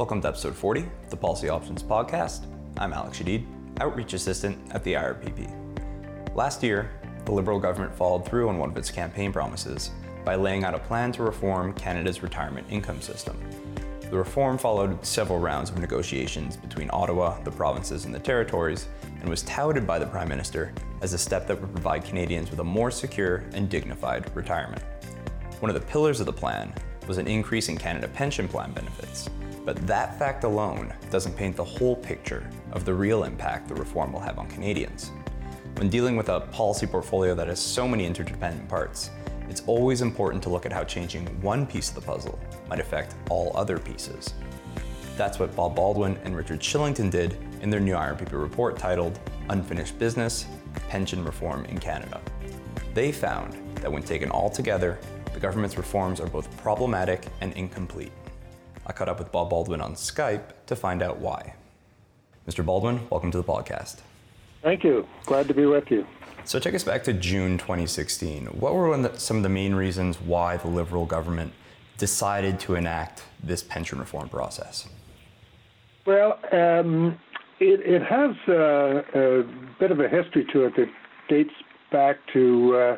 Welcome to episode 40 of the Policy Options Podcast. I'm Alex Shadid, Outreach Assistant at the IRPP. Last year, the Liberal government followed through on one of its campaign promises by laying out a plan to reform Canada's retirement income system. The reform followed several rounds of negotiations between Ottawa, the provinces, and the territories, and was touted by the Prime Minister as a step that would provide Canadians with a more secure and dignified retirement. One of the pillars of the plan was an increase in Canada pension plan benefits, but that fact alone doesn't paint the whole picture of the real impact the reform will have on Canadians. When dealing with a policy portfolio that has so many interdependent parts, it's always important to look at how changing one piece of the puzzle might affect all other pieces. That's what Bob Baldwin and Richard Shillington did in their new IRPP report titled Unfinished Business Pension Reform in Canada. They found that when taken all together, the government's reforms are both problematic and incomplete. I caught up with Bob Baldwin on Skype to find out why. Mr. Baldwin, welcome to the podcast. Thank you. Glad to be with you. So, take us back to June 2016. What were some of the main reasons why the Liberal government decided to enact this pension reform process? Well, um, it, it, has a bit of a history to it that dates back to uh,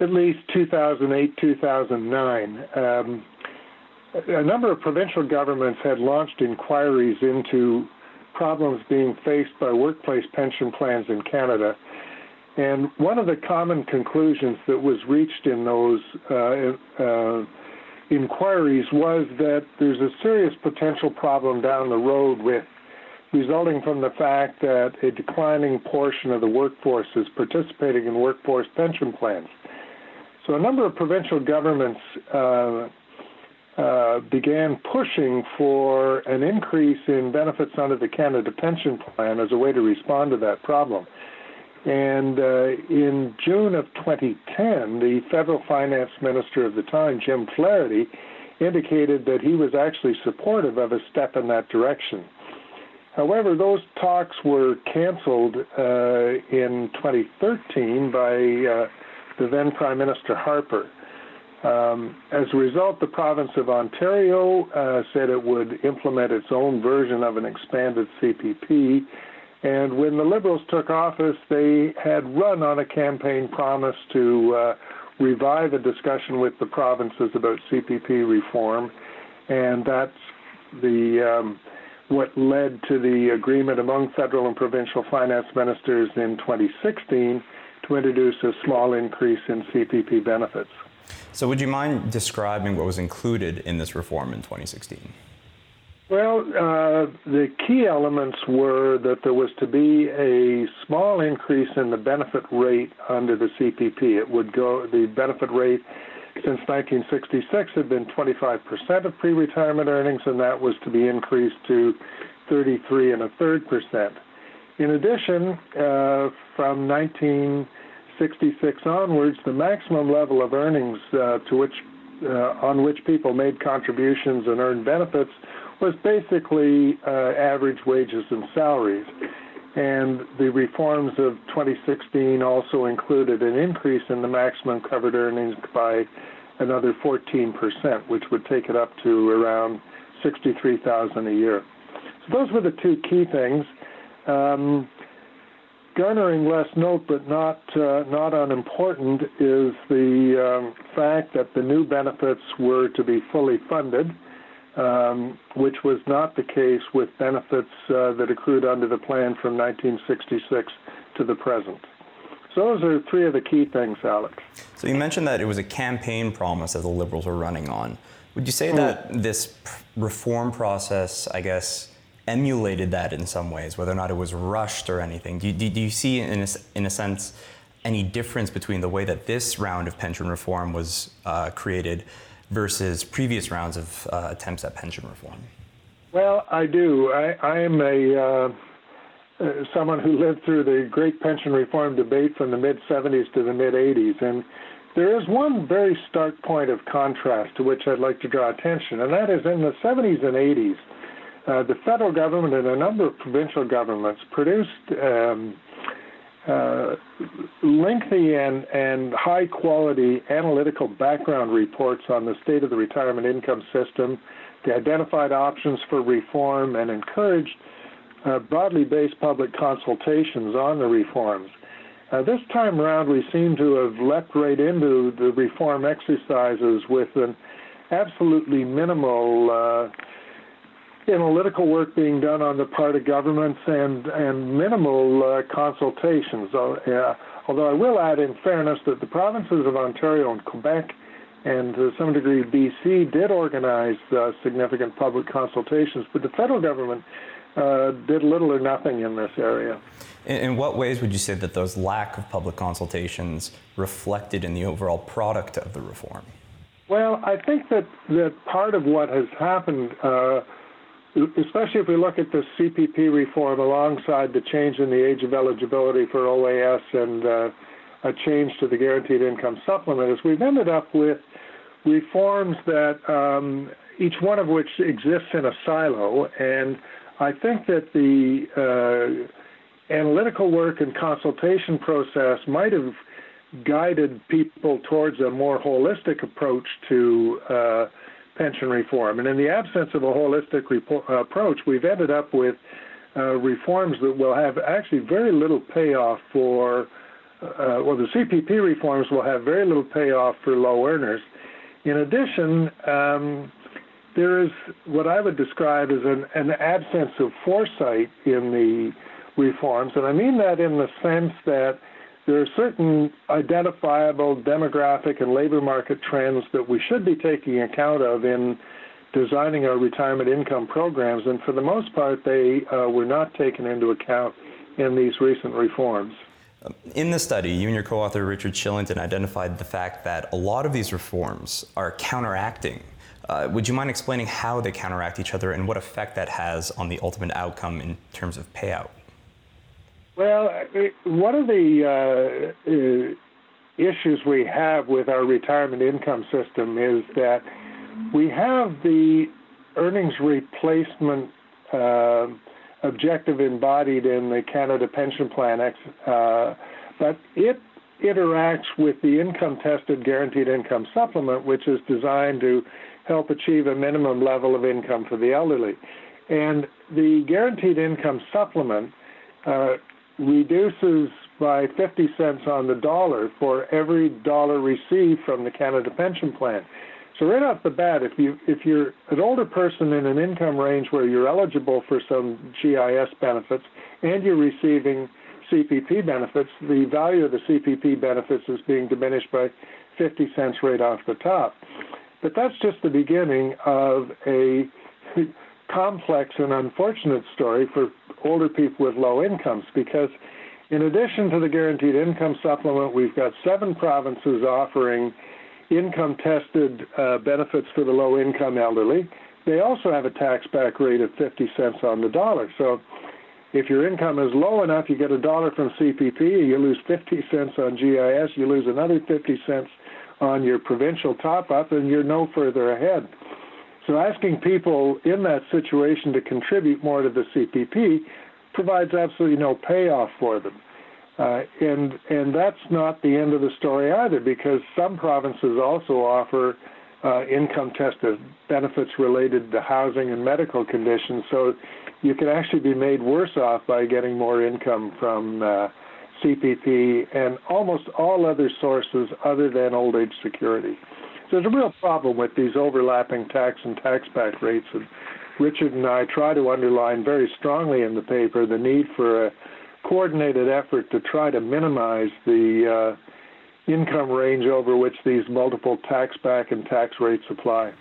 at least 2008, 2009. Um, a number of provincial governments had launched inquiries into problems being faced by workplace pension plans in Canada and one of the common conclusions that was reached in those uh, uh, inquiries was that there's a serious potential problem down the road with resulting from the fact that a declining portion of the workforce is participating in workforce pension plans. So a number of provincial governments uh, uh, began pushing for an increase in benefits under the Canada Pension Plan as a way to respond to that problem. And uh, in June of 2010, the federal finance minister of the time, Jim Flaherty, indicated that he was actually supportive of a step in that direction. However, those talks were canceled uh, in 2013 by uh, the then Prime Minister Harper. Um, as a result, the province of Ontario uh, said it would implement its own version of an expanded CPP and when the Liberals took office, they had run on a campaign promise to uh, revive a discussion with the provinces about CPP reform, and that's the um, what led to the agreement among federal and provincial finance ministers in 2016 to introduce a small increase in CPP benefits. So, would you mind describing what was included in this reform in 2016? Well, uh, the key elements were that there was to be a small increase in the benefit rate under the CPP. It would go, the benefit rate since 1966 had been 25% of pre retirement earnings, and that was to be increased to 33 and a third percent. In addition, uh, from 1966 onwards, the maximum level of earnings uh, to which uh, on which people made contributions and earned benefits was basically uh, average wages and salaries. And the reforms of 2016 also included an increase in the maximum covered earnings by another 14%, which would take it up to around 63,000 a year. So those were the two key things. Um, garnering less note, but not uh, not unimportant, is the um, fact that the new benefits were to be fully funded um, which was not the case with benefits uh, that accrued under the plan from 1966 to the present. So those are three of the key things, Alex. So you mentioned that it was a campaign promise that the Liberals were running on. Would you say mm. that this reform process, I guess, emulated that in some ways, whether or not it was rushed or anything? Do you, do you see, in a, in a sense, any difference between the way that this round of pension reform was uh, created versus previous rounds of uh, attempts at pension reform? Well, I do. I, I am a uh, uh, someone who lived through the great pension reform debate from the mid 70s to the mid 80s, and there is one very stark point of contrast to which I'd like to draw attention, and that is in the 70s and 80s. Uh, the federal government and a number of provincial governments produced um, uh, lengthy and, and high quality analytical background reports on the state of the retirement income system. They identified options for reform and encouraged uh, broadly based public consultations on the reforms. Uh, this time around, we seem to have leapt right into the reform exercises with an absolutely minimal uh, analytical work being done on the part of governments and and minimal uh, consultations. Uh, although I will add, in fairness, that the provinces of Ontario and Quebec, and to some degree BC, did organize uh, significant public consultations, but the federal government uh, did little or nothing in this area. In, in what ways would you say that those lack of public consultations reflected in the overall product of the reform? Well, I think that, that part of what has happened, uh, especially if we look at the CPP reform alongside the change in the age of eligibility for OAS and uh, a change to the guaranteed income supplement, is we've ended up with reforms that um, each one of which exists in a silo. And I think that the uh, analytical work and consultation process might have guided people towards a more holistic approach to uh, pension reform. And in the absence of a holistic repo- approach, we've ended up with uh, reforms that will have actually very little payoff for, uh, well, the CPP reforms will have very little payoff for low earners. In addition, um, there is what I would describe as an, an absence of foresight in the reforms. And I mean that in the sense that there are certain identifiable demographic and labor market trends that we should be taking account of in designing our retirement income programs, and for the most part, they uh, were not taken into account in these recent reforms. In the study, you and your co author Richard Shillington identified the fact that a lot of these reforms are counteracting. Uh, would you mind explaining how they counteract each other and what effect that has on the ultimate outcome in terms of payout? Well, one of the uh, uh, issues we have with our retirement income system is that we have the earnings replacement uh, objective embodied in the Canada Pension Plan, uh, but it interacts with the income tested guaranteed income supplement, which is designed to help achieve a minimum level of income for the elderly. And the guaranteed income supplement uh, reduces by 50 cents on the dollar for every dollar received from the Canada Pension Plan. So right off the bat, if you if you're an older person in an income range where you're eligible for some GIS benefits and you're receiving CPP benefits, the value of the CPP benefits is being diminished by 50 cents right off the top. But that's just the beginning of a complex and unfortunate story for older people with low incomes because in addition to the guaranteed income supplement, we've got seven provinces offering income tested uh, benefits for the low income elderly. They also have a tax back rate of 50 cents on the dollar. So if your income is low enough, you get a dollar from CPP, you lose 50 cents on GIS, you lose another 50 cents on your provincial top up, and you're no further ahead. So asking people in that situation to contribute more to the CPP provides absolutely no payoff for them. Uh, and and that's not the end of the story either, because some provinces also offer uh, income tested benefits related to housing and medical conditions. So you can actually be made worse off by getting more income from uh, CPP and almost all other sources other than old age security. There's a real problem with these overlapping tax and tax back rates. And Richard and I try to underline very strongly in the paper the need for a coordinated effort to try to minimize the uh, income range over which these multiple tax back and tax rates apply.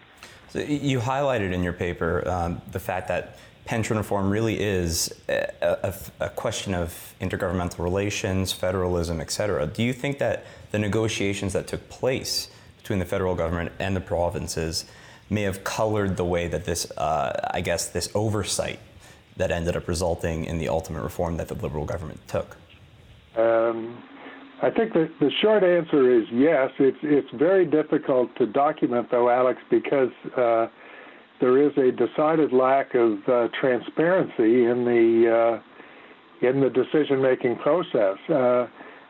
So you highlighted in your paper um, the fact that pension reform really is a, a, a, question of intergovernmental relations, federalism, et cetera. Do you think that the negotiations that took place between the federal government and the provinces may have colored the way that this, uh, I guess, this oversight that ended up resulting in the ultimate reform that the Liberal government took? Um, I think the, the short answer is yes. It's it's very difficult to document, though, Alex, because uh, there is a decided lack of uh, transparency in the uh, in the decision-making process.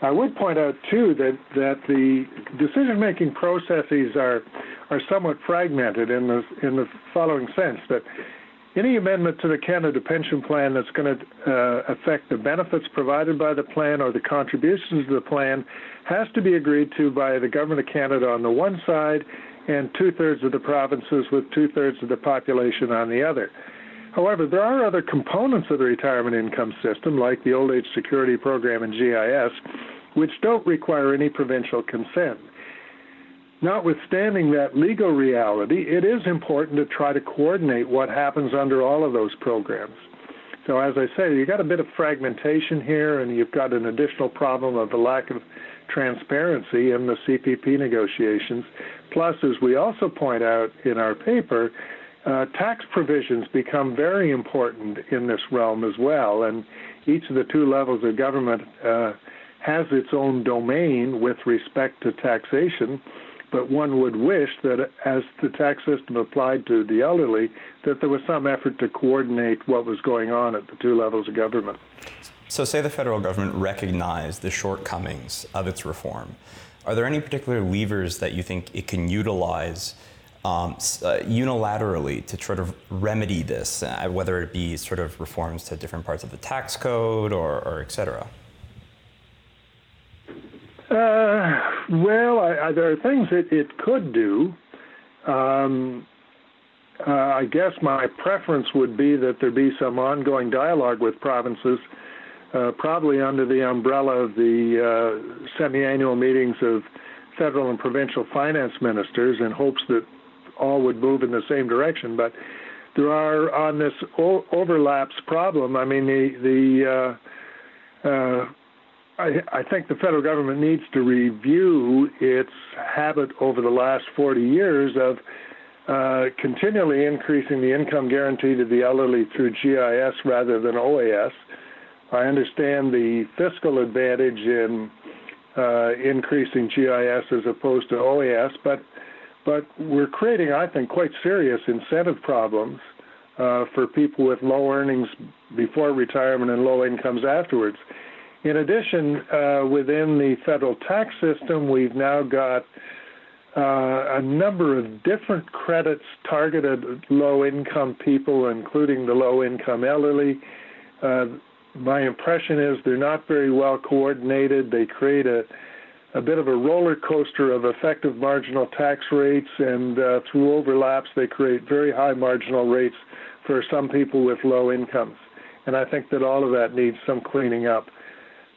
I would point out too that that the decision-making processes are are somewhat fragmented in the in the following sense that any amendment to the Canada Pension Plan that's going to uh, affect the benefits provided by the plan or the contributions to the plan has to be agreed to by the Government of Canada on the one side and two thirds of the provinces with two thirds of the population on the other. However, there are other components of the retirement income system, like the Old Age Security Program and GIS, which don't require any provincial consent. Notwithstanding that legal reality, it is important to try to coordinate what happens under all of those programs. So, as I say, you've got a bit of fragmentation here, and you've got an additional problem of the lack of transparency in the CPP negotiations. Plus, as we also point out in our paper, uh, tax provisions become very important in this realm as well, and each of the two levels of government uh, has its own domain with respect to taxation. But one would wish that as the tax system applied to the elderly, that there was some effort to coordinate what was going on at the two levels of government. So, say the federal government recognized the shortcomings of its reform. Are there any particular levers that you think it can utilize um, uh, unilaterally to sort of remedy this, uh, whether it be sort of reforms to different parts of the tax code or, or et cetera? Uh, well, I, I, there are things that it could do. Um, uh, I guess my preference would be that there be some ongoing dialogue with provinces, uh, probably under the umbrella of the uh, semi-annual meetings of federal and provincial finance ministers, in hopes that all would move in the same direction. But there are on this o- overlaps problem. I mean, the the uh, uh, I, I, think the federal government needs to review its habit over the last 40 years of uh, continually increasing the income guarantee to the elderly through GIS rather than OAS. I understand the fiscal advantage in uh, increasing GIS as opposed to OAS, but but we're creating, I think, quite serious incentive problems uh, for people with low earnings before retirement and low incomes afterwards. In addition, uh, within the federal tax system, we've now got uh, a number of different credits targeted at low income people, including the low income elderly. Uh, my impression is they're not very well coordinated. They create a a bit of a roller coaster of effective marginal tax rates, and uh, through overlaps, they create very high marginal rates for some people with low incomes. And I think that all of that needs some cleaning up.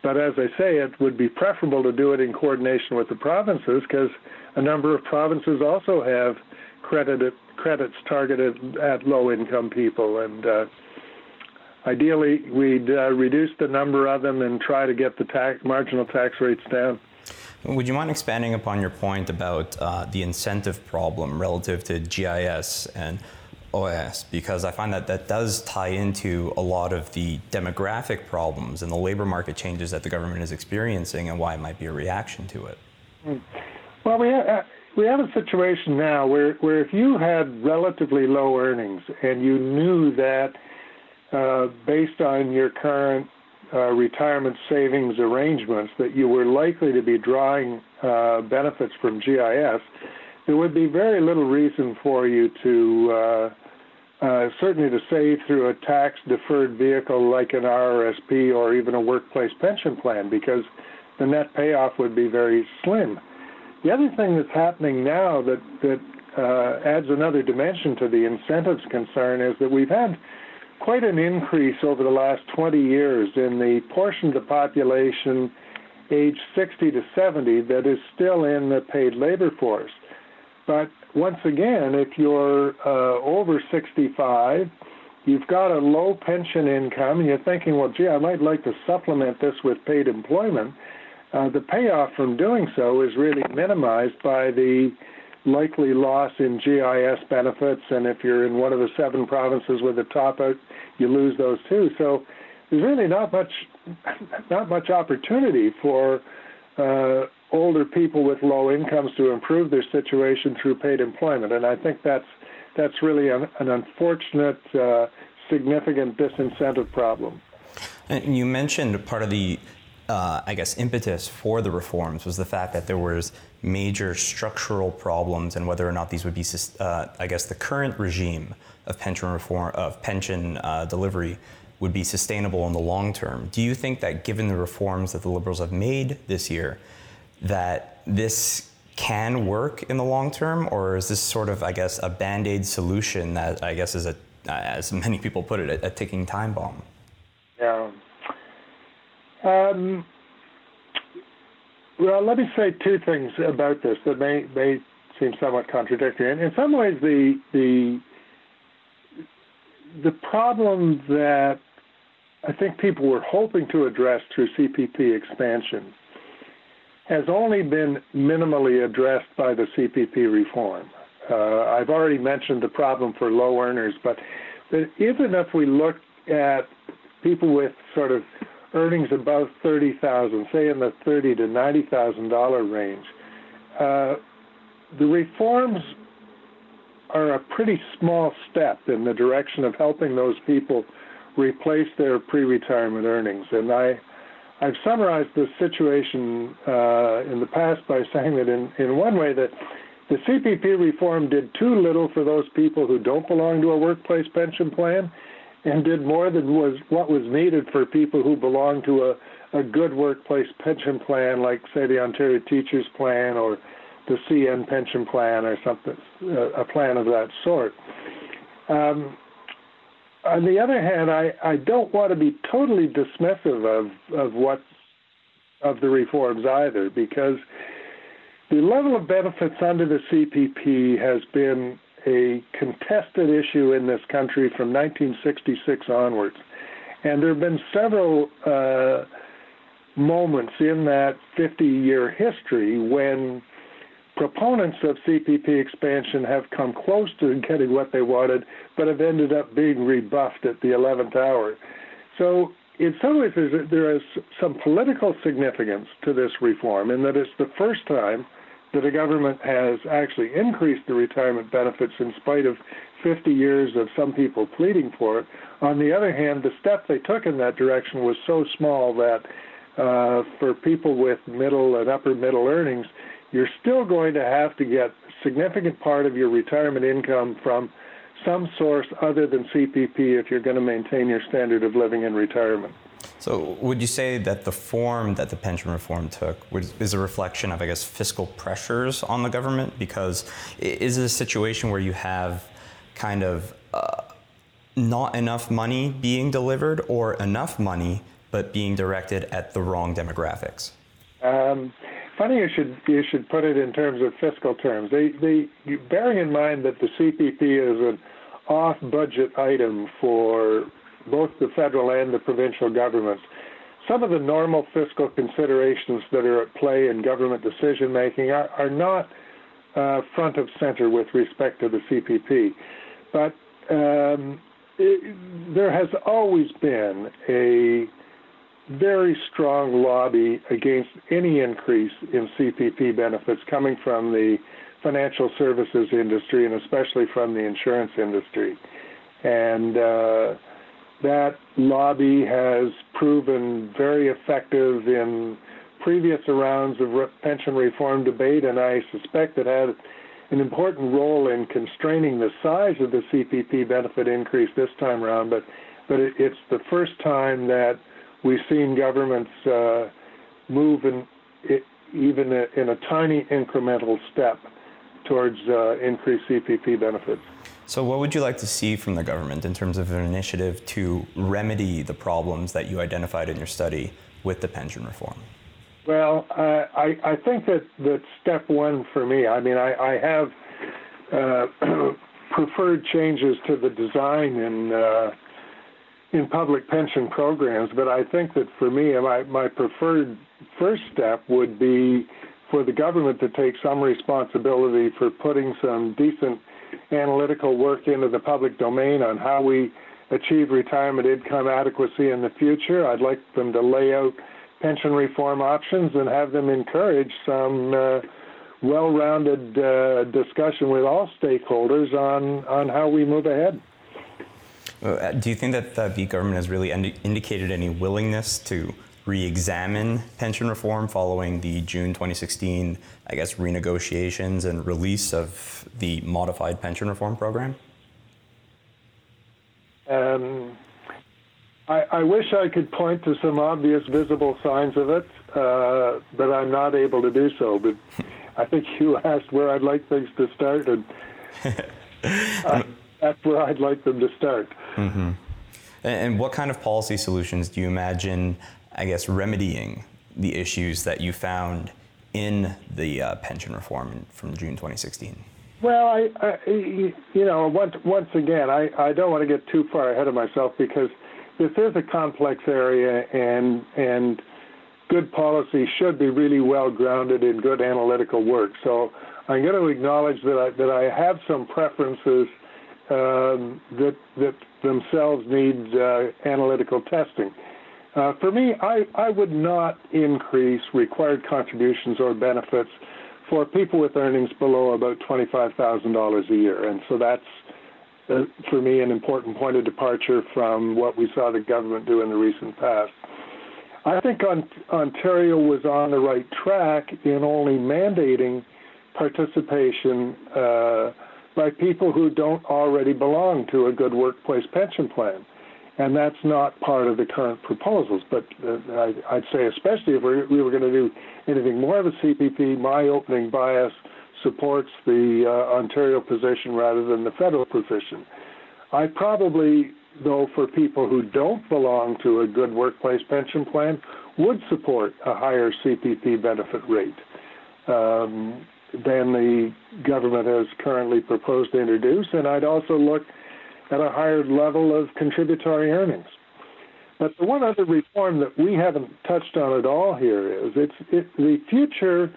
But as I say, it would be preferable to do it in coordination with the provinces because a number of provinces also have credited, credits targeted at low income people. And uh, ideally, we'd uh, reduce the number of them and try to get the tax, marginal tax rates down. Would you mind expanding upon your point about uh, the incentive problem relative to GIS and OAS? Because I find that that does tie into a lot of the demographic problems and the labor market changes that the government is experiencing and why it might be a reaction to it. Hmm. Well, we have, uh, we have a situation now where, where if you had relatively low earnings and you knew that uh, based on your current uh, retirement savings arrangements that you were likely to be drawing uh, benefits from GIS, there would be very little reason for you to uh, uh, certainly to save through a tax deferred vehicle like an RRSP or even a workplace pension plan because the net payoff would be very slim. The other thing that's happening now that that uh, adds another dimension to the incentives concern is that we've had quite an increase over the last 20 years in the portion of the population age 60 to 70 that is still in the paid labor force. But once again, if you're uh, over 65, you've got a low pension income, and you're thinking, well, gee, I might like to supplement this with paid employment. Uh, the payoff from doing so is really minimized by the likely loss in GIS benefits, and if you're in one of the seven provinces with a top out, you lose those too. So there's really not much not much opportunity for uh, older people with low incomes to improve their situation through paid employment, and I think that's that's really an, an unfortunate, uh, significant disincentive problem. And you mentioned part of the, uh, I guess, impetus for the reforms was the fact that there was major structural problems and whether or not these would be, uh, I guess, the current regime of pension reform of pension uh, delivery would be sustainable in the long term. Do you think that given the reforms that the Liberals have made this year, that this can work in the long term, or is this sort of, I guess, a band aid solution that I guess is a, as many people put it, a, a ticking time bomb? Yeah. Um, well, let me say two things about this that may may seem somewhat contradictory. And in some ways, the the the problem that I think people were hoping to address through CPP expansion has only been minimally addressed by the CPP reform. Uh, I've already mentioned the problem for low earners, but, even if we look at people with sort of earnings above thirty thousand, say in the thirty to ninety thousand dollar range, uh, the reforms are a pretty small step in the direction of helping those people replace their pre-retirement earnings. And I, I've summarized this situation uh, in the past by saying that in, in one way that the CPP reform did too little for those people who don't belong to a workplace pension plan and did more than was what was needed for people who belong to a, a good workplace pension plan like say the Ontario Teachers Plan or the CN pension plan or something, a plan of that sort. Um, on the other hand, I, I don't want to be totally dismissive of, of what of the reforms either, because the level of benefits under the CPP has been a contested issue in this country from 1966 onwards. And there have been several uh, moments in that 50 year history when proponents of CPP expansion have come close to getting what they wanted, but have ended up being rebuffed at the 11th hour. So, in some ways, there is some political significance to this reform in that it's the first time that a government has actually increased the retirement benefits in spite of 50 years of some people pleading for it. On the other hand, the step they took in that direction was so small that uh, for people with middle and upper middle earnings, you're still going to have to get a significant part of your retirement income from some source other than CPP if you're going to maintain your standard of living in retirement. So, would you say that the form that the pension reform took is a reflection of, I guess, fiscal pressures on the government? Because is it a situation where you have kind of uh, not enough money being delivered or enough money but being directed at the wrong demographics? Um, funny you should you should put it in terms of fiscal terms. They they bearing in mind that the CPP is an off-budget item for both the federal and the provincial governments. Some of the normal fiscal considerations that are at play in government decision making are, are not uh, front of center with respect to the CPP, but um, it, there has always been a very strong lobby against any increase in CPP benefits coming from the financial services industry and especially from the insurance industry. And uh, that lobby has proven very effective in previous rounds of pension reform debate, and I suspect it had an important role in constraining the size of the CPP benefit increase this time around. But but it, it's the first time that we've seen governments uh, move in, it, even in a tiny incremental step towards uh, increased CPP benefits. So, what would you like to see from the government in terms of an initiative to remedy the problems that you identified in your study with the pension reform? Well, uh, I, I think that, that step one for me, I mean, I, I have uh, preferred changes to the design uh, in public pension programs, but I think that for me, my, my preferred first step would be for the government to take some responsibility for putting some decent analytical work into the public domain on how we achieve retirement income adequacy in the future. I'd like them to lay out pension reform options and have them encourage some uh, well-rounded uh, discussion with all stakeholders on, on how we move ahead. Uh, do you think that the government has really indi- indicated any willingness to re-examine pension reform following the June 2016, I guess, renegotiations and release of the modified pension reform program? Um, I, I, wish I could point to some obvious visible signs of it, uh, but I'm not able to do so. But I think you asked where I'd like things to start, and uh, that's where I'd like them to start. Mm-hmm. And what kind of policy solutions do you imagine I guess, remedying the issues that you found in the uh, pension reform from June 2016? Well, I, I, you know, once once again, I, I don't want to get too far ahead of myself because this is a complex area, and and good policy should be really well grounded in good analytical work. So I'm going to acknowledge that I that I have some preferences um, that that themselves need uh, analytical testing. Uh, for me, I, I would not increase required contributions or benefits for people with earnings below about $25,000 a year. And so that's, uh, for me, an important point of departure from what we saw the government do in the recent past. I think on, Ontario was on the right track in only mandating participation uh, by people who don't already belong to a good workplace pension plan and that's not part of the current proposals. But uh, I, would say, especially if we, we were going to do anything more of a CPP, my opening bias supports the uh, Ontario position rather than the federal position. I probably, though, for people who don't belong to a good workplace pension plan, would support a higher CPP benefit rate. Um, than the government has currently proposed to introduce, and I'd also look at a higher level of contributory earnings. But the one other reform that we haven't touched on at all here is it's it, the future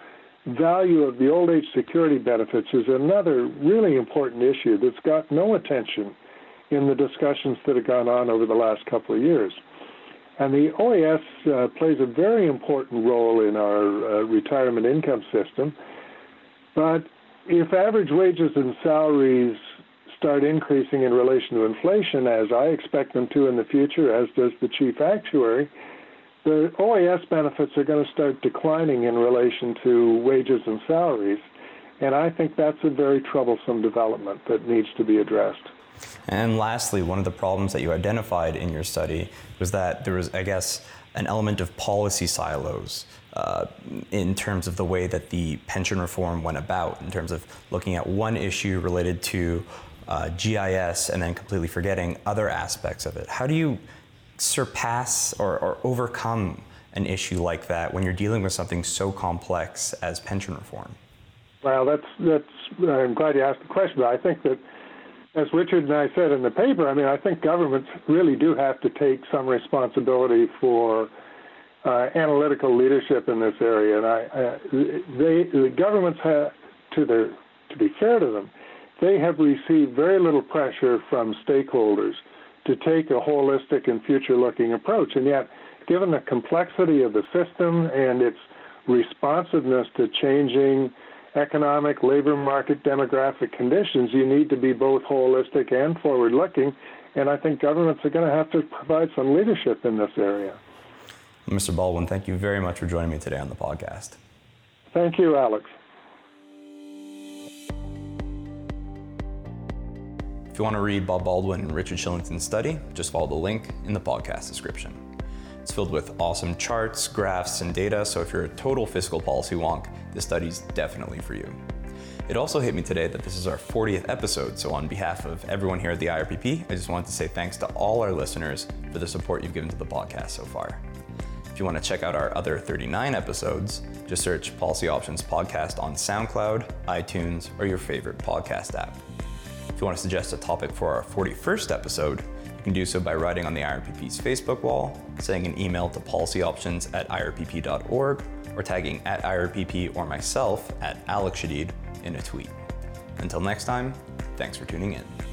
value of the old age security benefits is another really important issue that's got no attention in the discussions that have gone on over the last couple of years. And the OAS uh, plays a very important role in our uh, retirement income system. But if average wages and salaries start increasing in relation to inflation, as I expect them to in the future, as does the chief actuary, the OAS benefits are going to start declining in relation to wages and salaries. And I think that's a very troublesome development that needs to be addressed. And lastly, one of the problems that you identified in your study was that there was, I guess, an element of policy silos uh, in terms of the way that the pension reform went about, in terms of looking at one issue related to uh, GIS and then completely forgetting other aspects of it. How do you surpass or, or overcome an issue like that when you're dealing with something so complex as pension reform? Well, that's that's. I'm glad you asked the question. I think that, as Richard and I said in the paper, I mean, I think governments really do have to take some responsibility for uh, analytical leadership in this area, and I, uh, they the governments have to their to be fair to them they have received very little pressure from stakeholders to take a holistic and future looking approach. And yet, given the complexity of the system and its responsiveness to changing economic, labor market, demographic conditions, you need to be both holistic and forward looking. And I think governments are going to have to provide some leadership in this area. Mr. Baldwin, thank you very much for joining me today on the podcast. Thank you, Alex. If you want to read Bob Baldwin and Richard Shillington's study, just follow the link in the podcast description. It's filled with awesome charts, graphs, and data, so if you're a total fiscal policy wonk, this study's definitely for you. It also hit me today that this is our 40th episode, so on behalf of everyone here at the IRPP, I just wanted to say thanks to all our listeners for the support you've given to the podcast so far. You want to check out our other 39 episodes, just search Policy Options Podcast on SoundCloud, iTunes, or your favorite podcast app. If you want to suggest a topic for our 41st episode, you can do so by writing on the IRPP's Facebook wall, sending an email to policyoptions at irpp.org, or tagging at IRPP or myself at Alex Shadid in a tweet. Until next time, thanks for tuning in.